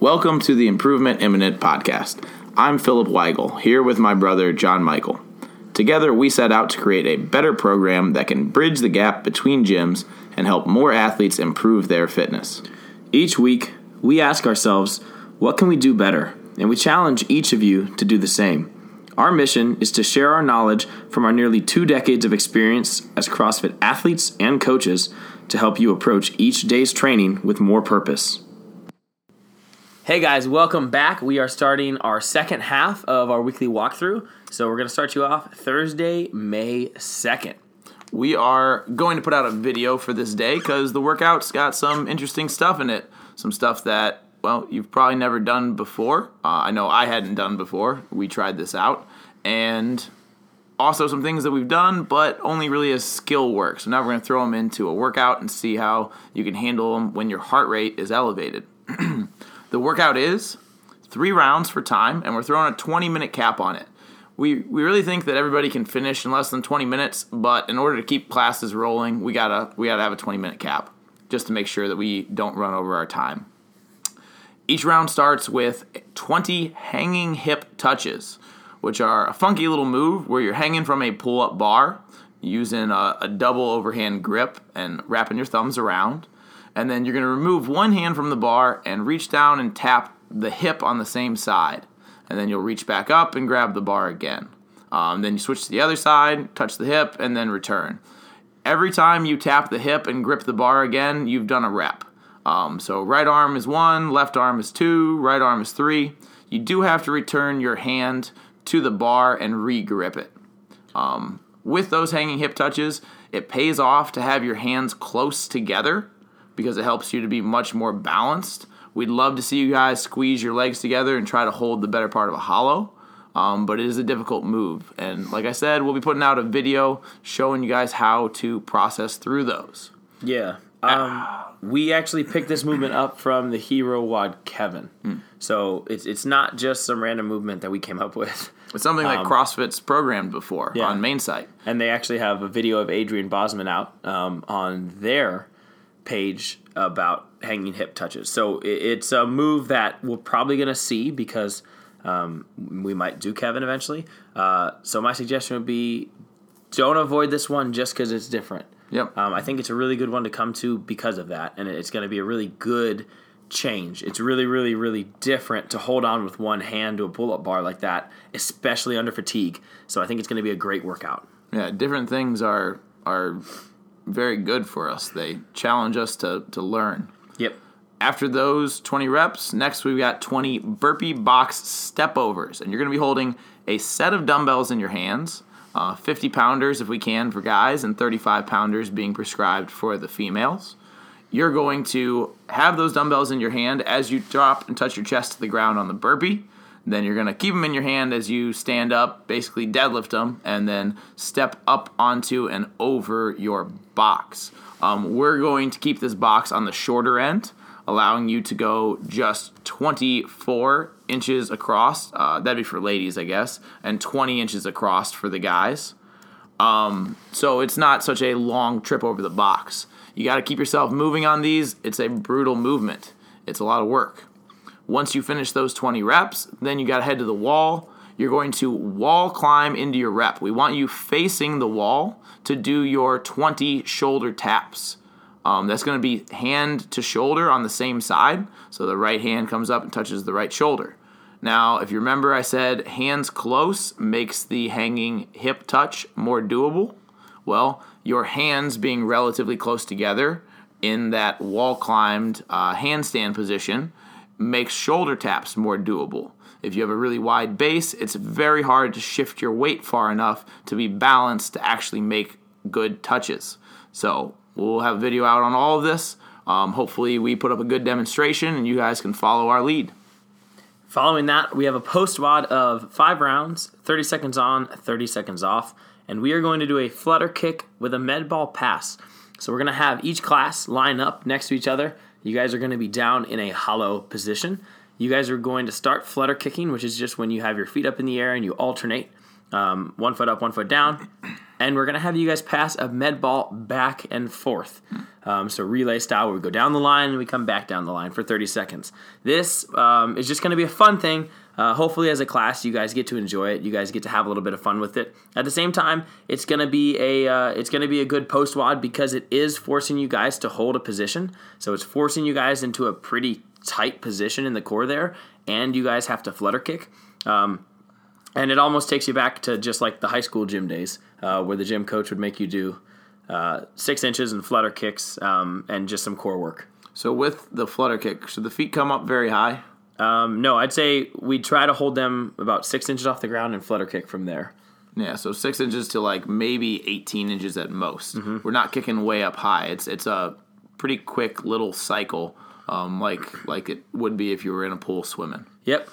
Welcome to the Improvement Imminent podcast. I'm Philip Weigel, here with my brother John Michael. Together, we set out to create a better program that can bridge the gap between gyms and help more athletes improve their fitness. Each week, we ask ourselves, what can we do better? And we challenge each of you to do the same. Our mission is to share our knowledge from our nearly two decades of experience as CrossFit athletes and coaches to help you approach each day's training with more purpose. Hey guys, welcome back. We are starting our second half of our weekly walkthrough. So we're going to start you off Thursday, May 2nd. We are going to put out a video for this day because the workout's got some interesting stuff in it. Some stuff that, well, you've probably never done before. Uh, I know I hadn't done before. We tried this out. And also some things that we've done, but only really as skill work. So now we're going to throw them into a workout and see how you can handle them when your heart rate is elevated. The workout is three rounds for time, and we're throwing a 20 minute cap on it. We, we really think that everybody can finish in less than 20 minutes, but in order to keep classes rolling, we gotta we gotta have a 20 minute cap just to make sure that we don't run over our time. Each round starts with 20 hanging hip touches, which are a funky little move where you're hanging from a pull up bar using a, a double overhand grip and wrapping your thumbs around and then you're going to remove one hand from the bar and reach down and tap the hip on the same side. And then you'll reach back up and grab the bar again. Um, then you switch to the other side, touch the hip, and then return. Every time you tap the hip and grip the bar again, you've done a rep. Um, so right arm is one, left arm is two, right arm is three. You do have to return your hand to the bar and re grip it. Um, with those hanging hip touches, it pays off to have your hands close together because it helps you to be much more balanced. We'd love to see you guys squeeze your legs together and try to hold the better part of a hollow. Um, but it is a difficult move. And like I said, we'll be putting out a video showing you guys how to process through those. Yeah. Um, we actually picked this movement up from the hero WOD Kevin. Mm. So it's it's not just some random movement that we came up with. It's something like um, CrossFit's programmed before yeah. on main site. And they actually have a video of Adrian Bosman out um, on their page about hanging hip touches. So it's a move that we're probably going to see because um, we might do Kevin eventually. Uh, so my suggestion would be don't avoid this one just because it's different. Yep. Um, I think it's a really good one to come to because of that, and it's going to be a really good change. It's really, really, really different to hold on with one hand to a pull up bar like that, especially under fatigue. So I think it's going to be a great workout. Yeah, different things are are very good for us. They challenge us to, to learn. Yep. After those 20 reps, next we've got 20 burpee box step overs. And you're going to be holding a set of dumbbells in your hands, uh, 50 pounders if we can for guys, and 35 pounders being prescribed for the females. You're going to have those dumbbells in your hand as you drop and touch your chest to the ground on the burpee. Then you're going to keep them in your hand as you stand up, basically deadlift them, and then step up onto and over your box. Um, we're going to keep this box on the shorter end, allowing you to go just 24 inches across. Uh, that'd be for ladies, I guess, and 20 inches across for the guys. Um, so it's not such a long trip over the box. You got to keep yourself moving on these. It's a brutal movement. It's a lot of work. Once you finish those 20 reps, then you got to head to the wall. You're going to wall climb into your rep. We want you facing the wall to do your 20 shoulder taps. Um, that's going to be hand to shoulder on the same side. So the right hand comes up and touches the right shoulder. Now, if you remember, I said hands close makes the hanging hip touch more doable. Well, your hands being relatively close together in that wall climbed uh, handstand position makes shoulder taps more doable. If you have a really wide base, it's very hard to shift your weight far enough to be balanced to actually make good touches. So we'll have a video out on all of this. Um, hopefully, we put up a good demonstration and you guys can follow our lead. Following that, we have a post WOD of five rounds, 30 seconds on, 30 seconds off, and we are going to do a flutter kick with a med ball pass. So we're going to have each class line up next to each other you guys are going to be down in a hollow position. You guys are going to start flutter kicking, which is just when you have your feet up in the air and you alternate. um, one foot up, one foot down. And we're going to have you guys pass a med ball back and forth. Um, so, relay style, where we go down the line and we come back down the line for 30 seconds. This um, is just going to be a fun thing. Uh, hopefully, as a class, you guys get to enjoy it. You guys get to have a little bit of fun with it. At the same time, it's to be a uh, it's to be a good post WOD because it is forcing you guys to hold a position. So it's forcing you guys into a pretty tight position in the core there, and you guys have to flutter kick. Um, and it almost takes you back to just like the high school gym days, uh, where the gym coach would make you do uh, six inches and flutter kicks um, and just some core work. So with the flutter kick, should the feet come up very high? Um, no, I'd say we try to hold them about six inches off the ground and flutter kick from there. Yeah, so six inches to like maybe 18 inches at most. We're not kicking way up high. It's it's a pretty quick little cycle, um, like like it would be if you were in a pool swimming. Yep.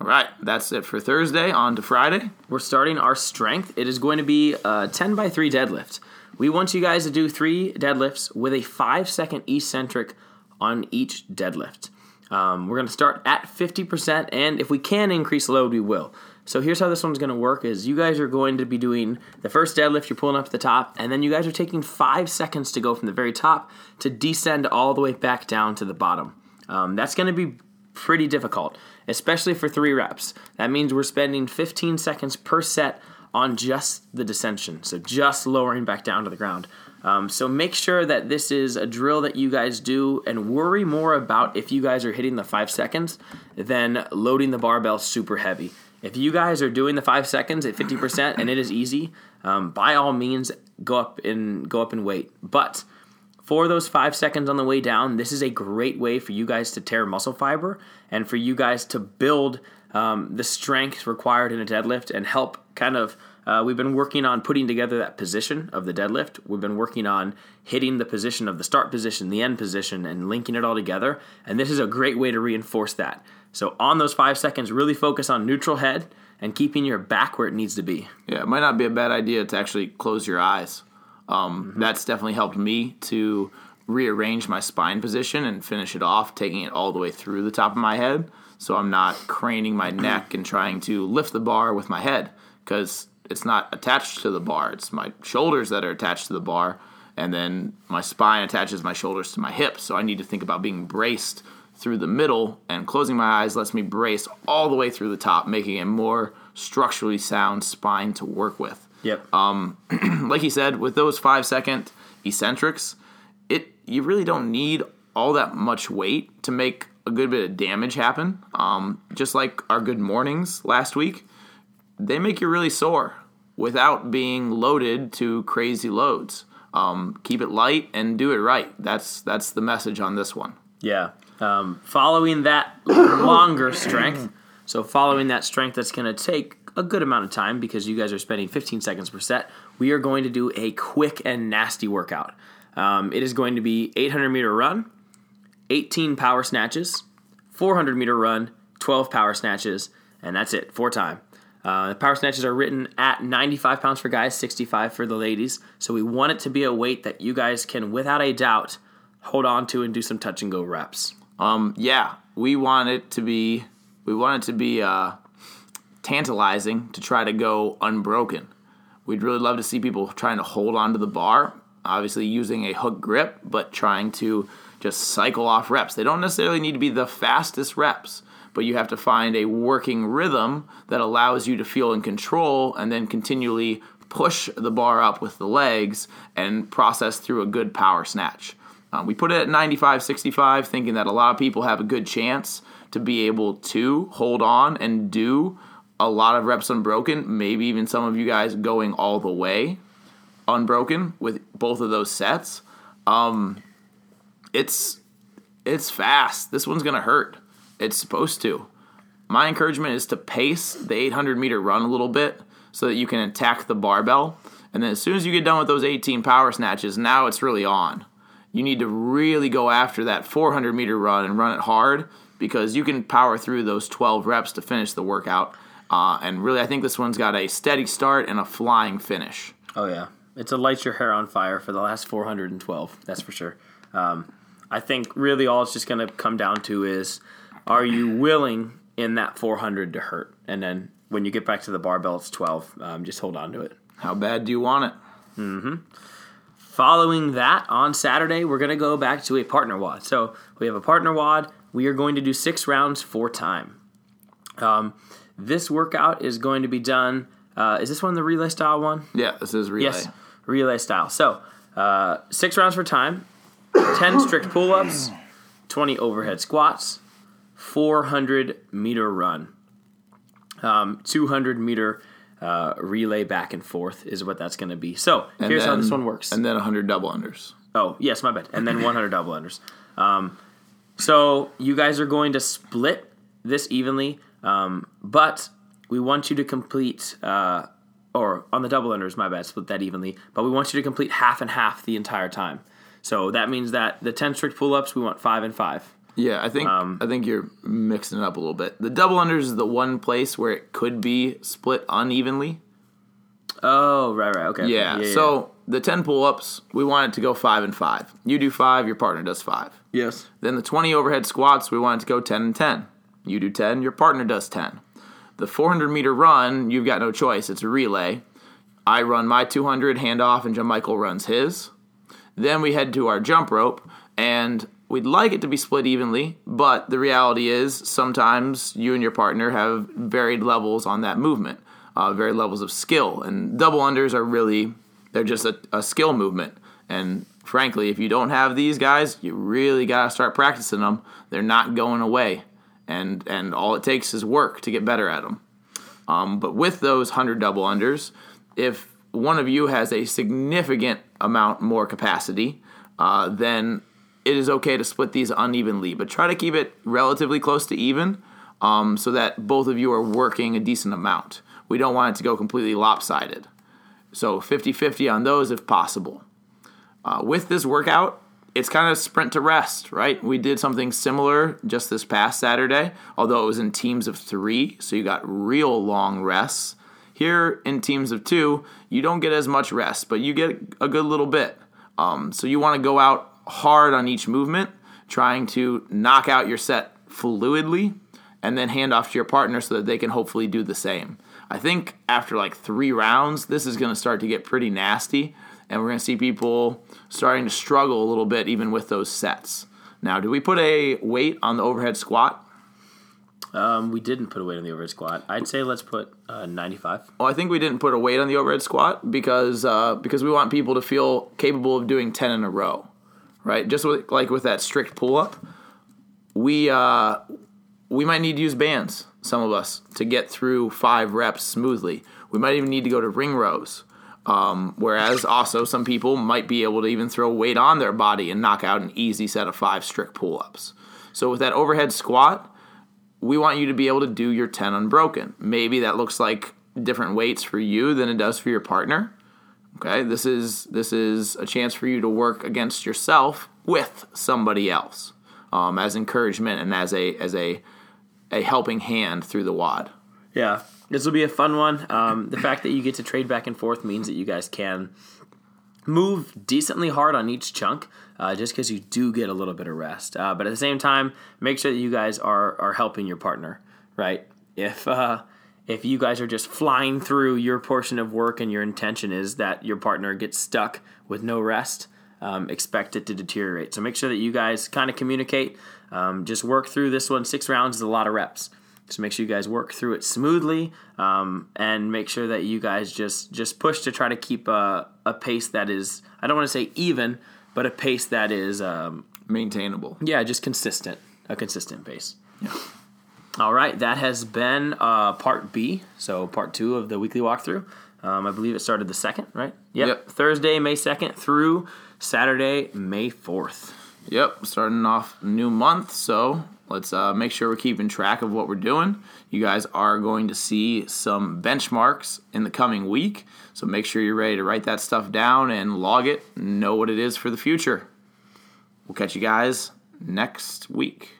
All right, that's it for Thursday. On to Friday. We're starting our strength. It is going to be a 10 by 3 deadlift. We want you guys to do three deadlifts with a five second eccentric on each deadlift. Um, we're going to start at 50%, and if we can increase load, we will. So here's how this one's going to work: is you guys are going to be doing the first deadlift, you're pulling up to the top, and then you guys are taking five seconds to go from the very top to descend all the way back down to the bottom. Um, that's going to be pretty difficult, especially for three reps. That means we're spending 15 seconds per set on just the descension, so just lowering back down to the ground. Um, so make sure that this is a drill that you guys do and worry more about if you guys are hitting the five seconds than loading the barbell super heavy. If you guys are doing the five seconds at 50% and it is easy, um, by all means go up and go up in weight. But for those five seconds on the way down, this is a great way for you guys to tear muscle fiber and for you guys to build um, the strength required in a deadlift and help kind of. Uh, we've been working on putting together that position of the deadlift. We've been working on hitting the position of the start position, the end position, and linking it all together. And this is a great way to reinforce that. So, on those five seconds, really focus on neutral head and keeping your back where it needs to be. Yeah, it might not be a bad idea to actually close your eyes. Um, That's definitely helped me to rearrange my spine position and finish it off, taking it all the way through the top of my head. So I'm not craning my neck and trying to lift the bar with my head because it's not attached to the bar. It's my shoulders that are attached to the bar, and then my spine attaches my shoulders to my hips. So I need to think about being braced through the middle, and closing my eyes lets me brace all the way through the top, making a more structurally sound spine to work with. Yep. like he said, with those five second eccentrics, it you really don't need all that much weight to make a good bit of damage happen. Um, just like our good mornings last week, they make you really sore without being loaded to crazy loads. Um, keep it light and do it right. That's that's the message on this one. Yeah. Um, following that longer strength, so following that strength that's going to take a good amount of time because you guys are spending 15 seconds per set, we are going to do a quick and nasty workout. Um, it is going to be 800 meter run, 18 power snatches, 400 meter run, 12 power snatches, and that's it, for time. Uh, the power snatches are written at 95 pounds for guys, 65 for the ladies. So we want it to be a weight that you guys can, without a doubt, hold on to and do some touch and go reps. Um, yeah, we want it to be we want it to be uh, tantalizing to try to go unbroken. We'd really love to see people trying to hold on to the bar, obviously using a hook grip, but trying to just cycle off reps. They don't necessarily need to be the fastest reps, but you have to find a working rhythm that allows you to feel in control and then continually push the bar up with the legs and process through a good power snatch. Uh, we put it at 95 65, thinking that a lot of people have a good chance to be able to hold on and do a lot of reps unbroken, maybe even some of you guys going all the way unbroken with both of those sets. Um, it's it's fast. This one's gonna hurt. It's supposed to. My encouragement is to pace the 800 meter run a little bit so that you can attack the barbell. And then as soon as you get done with those 18 power snatches, now it's really on. You need to really go after that 400 meter run and run it hard because you can power through those 12 reps to finish the workout. Uh, and really, I think this one's got a steady start and a flying finish. Oh yeah, it's a light your hair on fire for the last 412. That's for sure. Um, I think really all it's just going to come down to is, are you willing in that 400 to hurt? And then when you get back to the barbell, it's 12. Um, just hold on to it. How bad do you want it? Following that, on Saturday, we're going to go back to a partner WOD. So we have a partner WOD. We are going to do six rounds for time. Um, this workout is going to be done. Uh, is this one the relay style one? Yeah, this is relay. Yes, relay style. So uh, six rounds for time, 10 strict pull ups, 20 overhead squats, 400 meter run, um, 200 meter uh, relay back and forth is what that's going to be. So And here's how this one works. And then 100 double unders. Oh, yes, my bad. And then 100 double unders. Um, so you guys are going to split this evenly, um, but we want you to complete, uh, or on the double unders, my bad, split that evenly, but we want you to complete half and half the entire time. So that means that the 10 strict pull ups, we want five and five. Yeah, I think Um, I think you're mixing it up a little bit. The double unders is the one place where it could be split unevenly. Oh, right, right. Okay. Yeah. so the 10 pull ups, we want it to go five and five. You do five, your partner does five. yes. Then the 20 overhead squats, we want it to go 10 and 10. You do 10, your partner does 10. The 400 meter run, you've got no choice. It's a relay. I run my 200 handoff, and John Michael runs his. Then we head to our jump rope, and we'd like it to be split evenly, but the reality is sometimes you and your partner have varied levels on that movement, uh, varied levels of skill. And double unders are really, they're just a, a skill movement. And frankly, if you don't have these guys, you really got to start practicing them. They're not going away. And, and all it takes is work to get better at them. Um, but with those 100 double unders, if one of you has a significant amount more capacity, uh, then it is okay to split these unevenly. But try to keep it relatively close to even um, so that both of you are working a decent amount. We don't want it to go completely lopsided. So 50 50 on those if possible. Uh, with this workout, it's kind of sprint to rest, right? We did something similar just this past Saturday, although it was in teams of three, so you got real long rests. Here in teams of two, you don't get as much rest, but you get a good little bit. Um, so you want to go out hard on each movement, trying to knock out your set fluidly, and then hand off to your partner so that they can hopefully do the same. I think after like three rounds, this is going to start to get pretty nasty, and we're going to see people starting to struggle a little bit even with those sets. Now, do we put a weight on the overhead squat? Um, we didn't put a weight on the overhead squat. I'd say let's put uh, 95. Well, I think we didn't put a weight on the overhead squat because uh, because we want people to feel capable of doing ten in a row, right? Just with, like with that strict pull up, we uh, we might need to use bands. Some of us to get through five reps smoothly. We might even need to go to ring rows. Um, whereas also some people might be able to even throw weight on their body and knock out an easy set of five strict pull ups. So with that overhead squat, we want you to be able to do your 10 unbroken. Maybe that looks like different weights for you than it does for your partner. Okay? This is this is a chance for you to work against yourself with somebody else um, as encouragement and as a as a a helping hand through the WOD. Yeah, this will be a fun one. Um, the fact that you get to trade back and forth means that you guys can move decently hard on each chunk, uh, just because you do get a little bit of rest. Uh, but at the same time, make sure that you guys are are helping your partner, right? If uh, if you guys are just flying through your portion of work and your intention is that your partner gets stuck with no rest, um, expect it to deteriorate. So make sure that you guys kind of communicate. Um, just work through this one. Six rounds is a lot of reps. Just make sure you guys work through it smoothly, um, and make sure that you guys just just push to try to keep a, a pace that is I don't want to say even, but a pace that is um, Maintainable. yeah, just consistent, a consistent pace. All right, that has been uh, part B, so part two of the weekly walkthrough. Um, I believe it started the second, right? Yep. Thursday, May second through Saturday, May fourth. Yep, starting off new month, so let's uh, make sure we're keeping track of what we're doing. You guys are going to see some benchmarks in the coming week, so make sure you're ready to write that stuff down and log it, know what it is for the future. We'll catch you guys next week.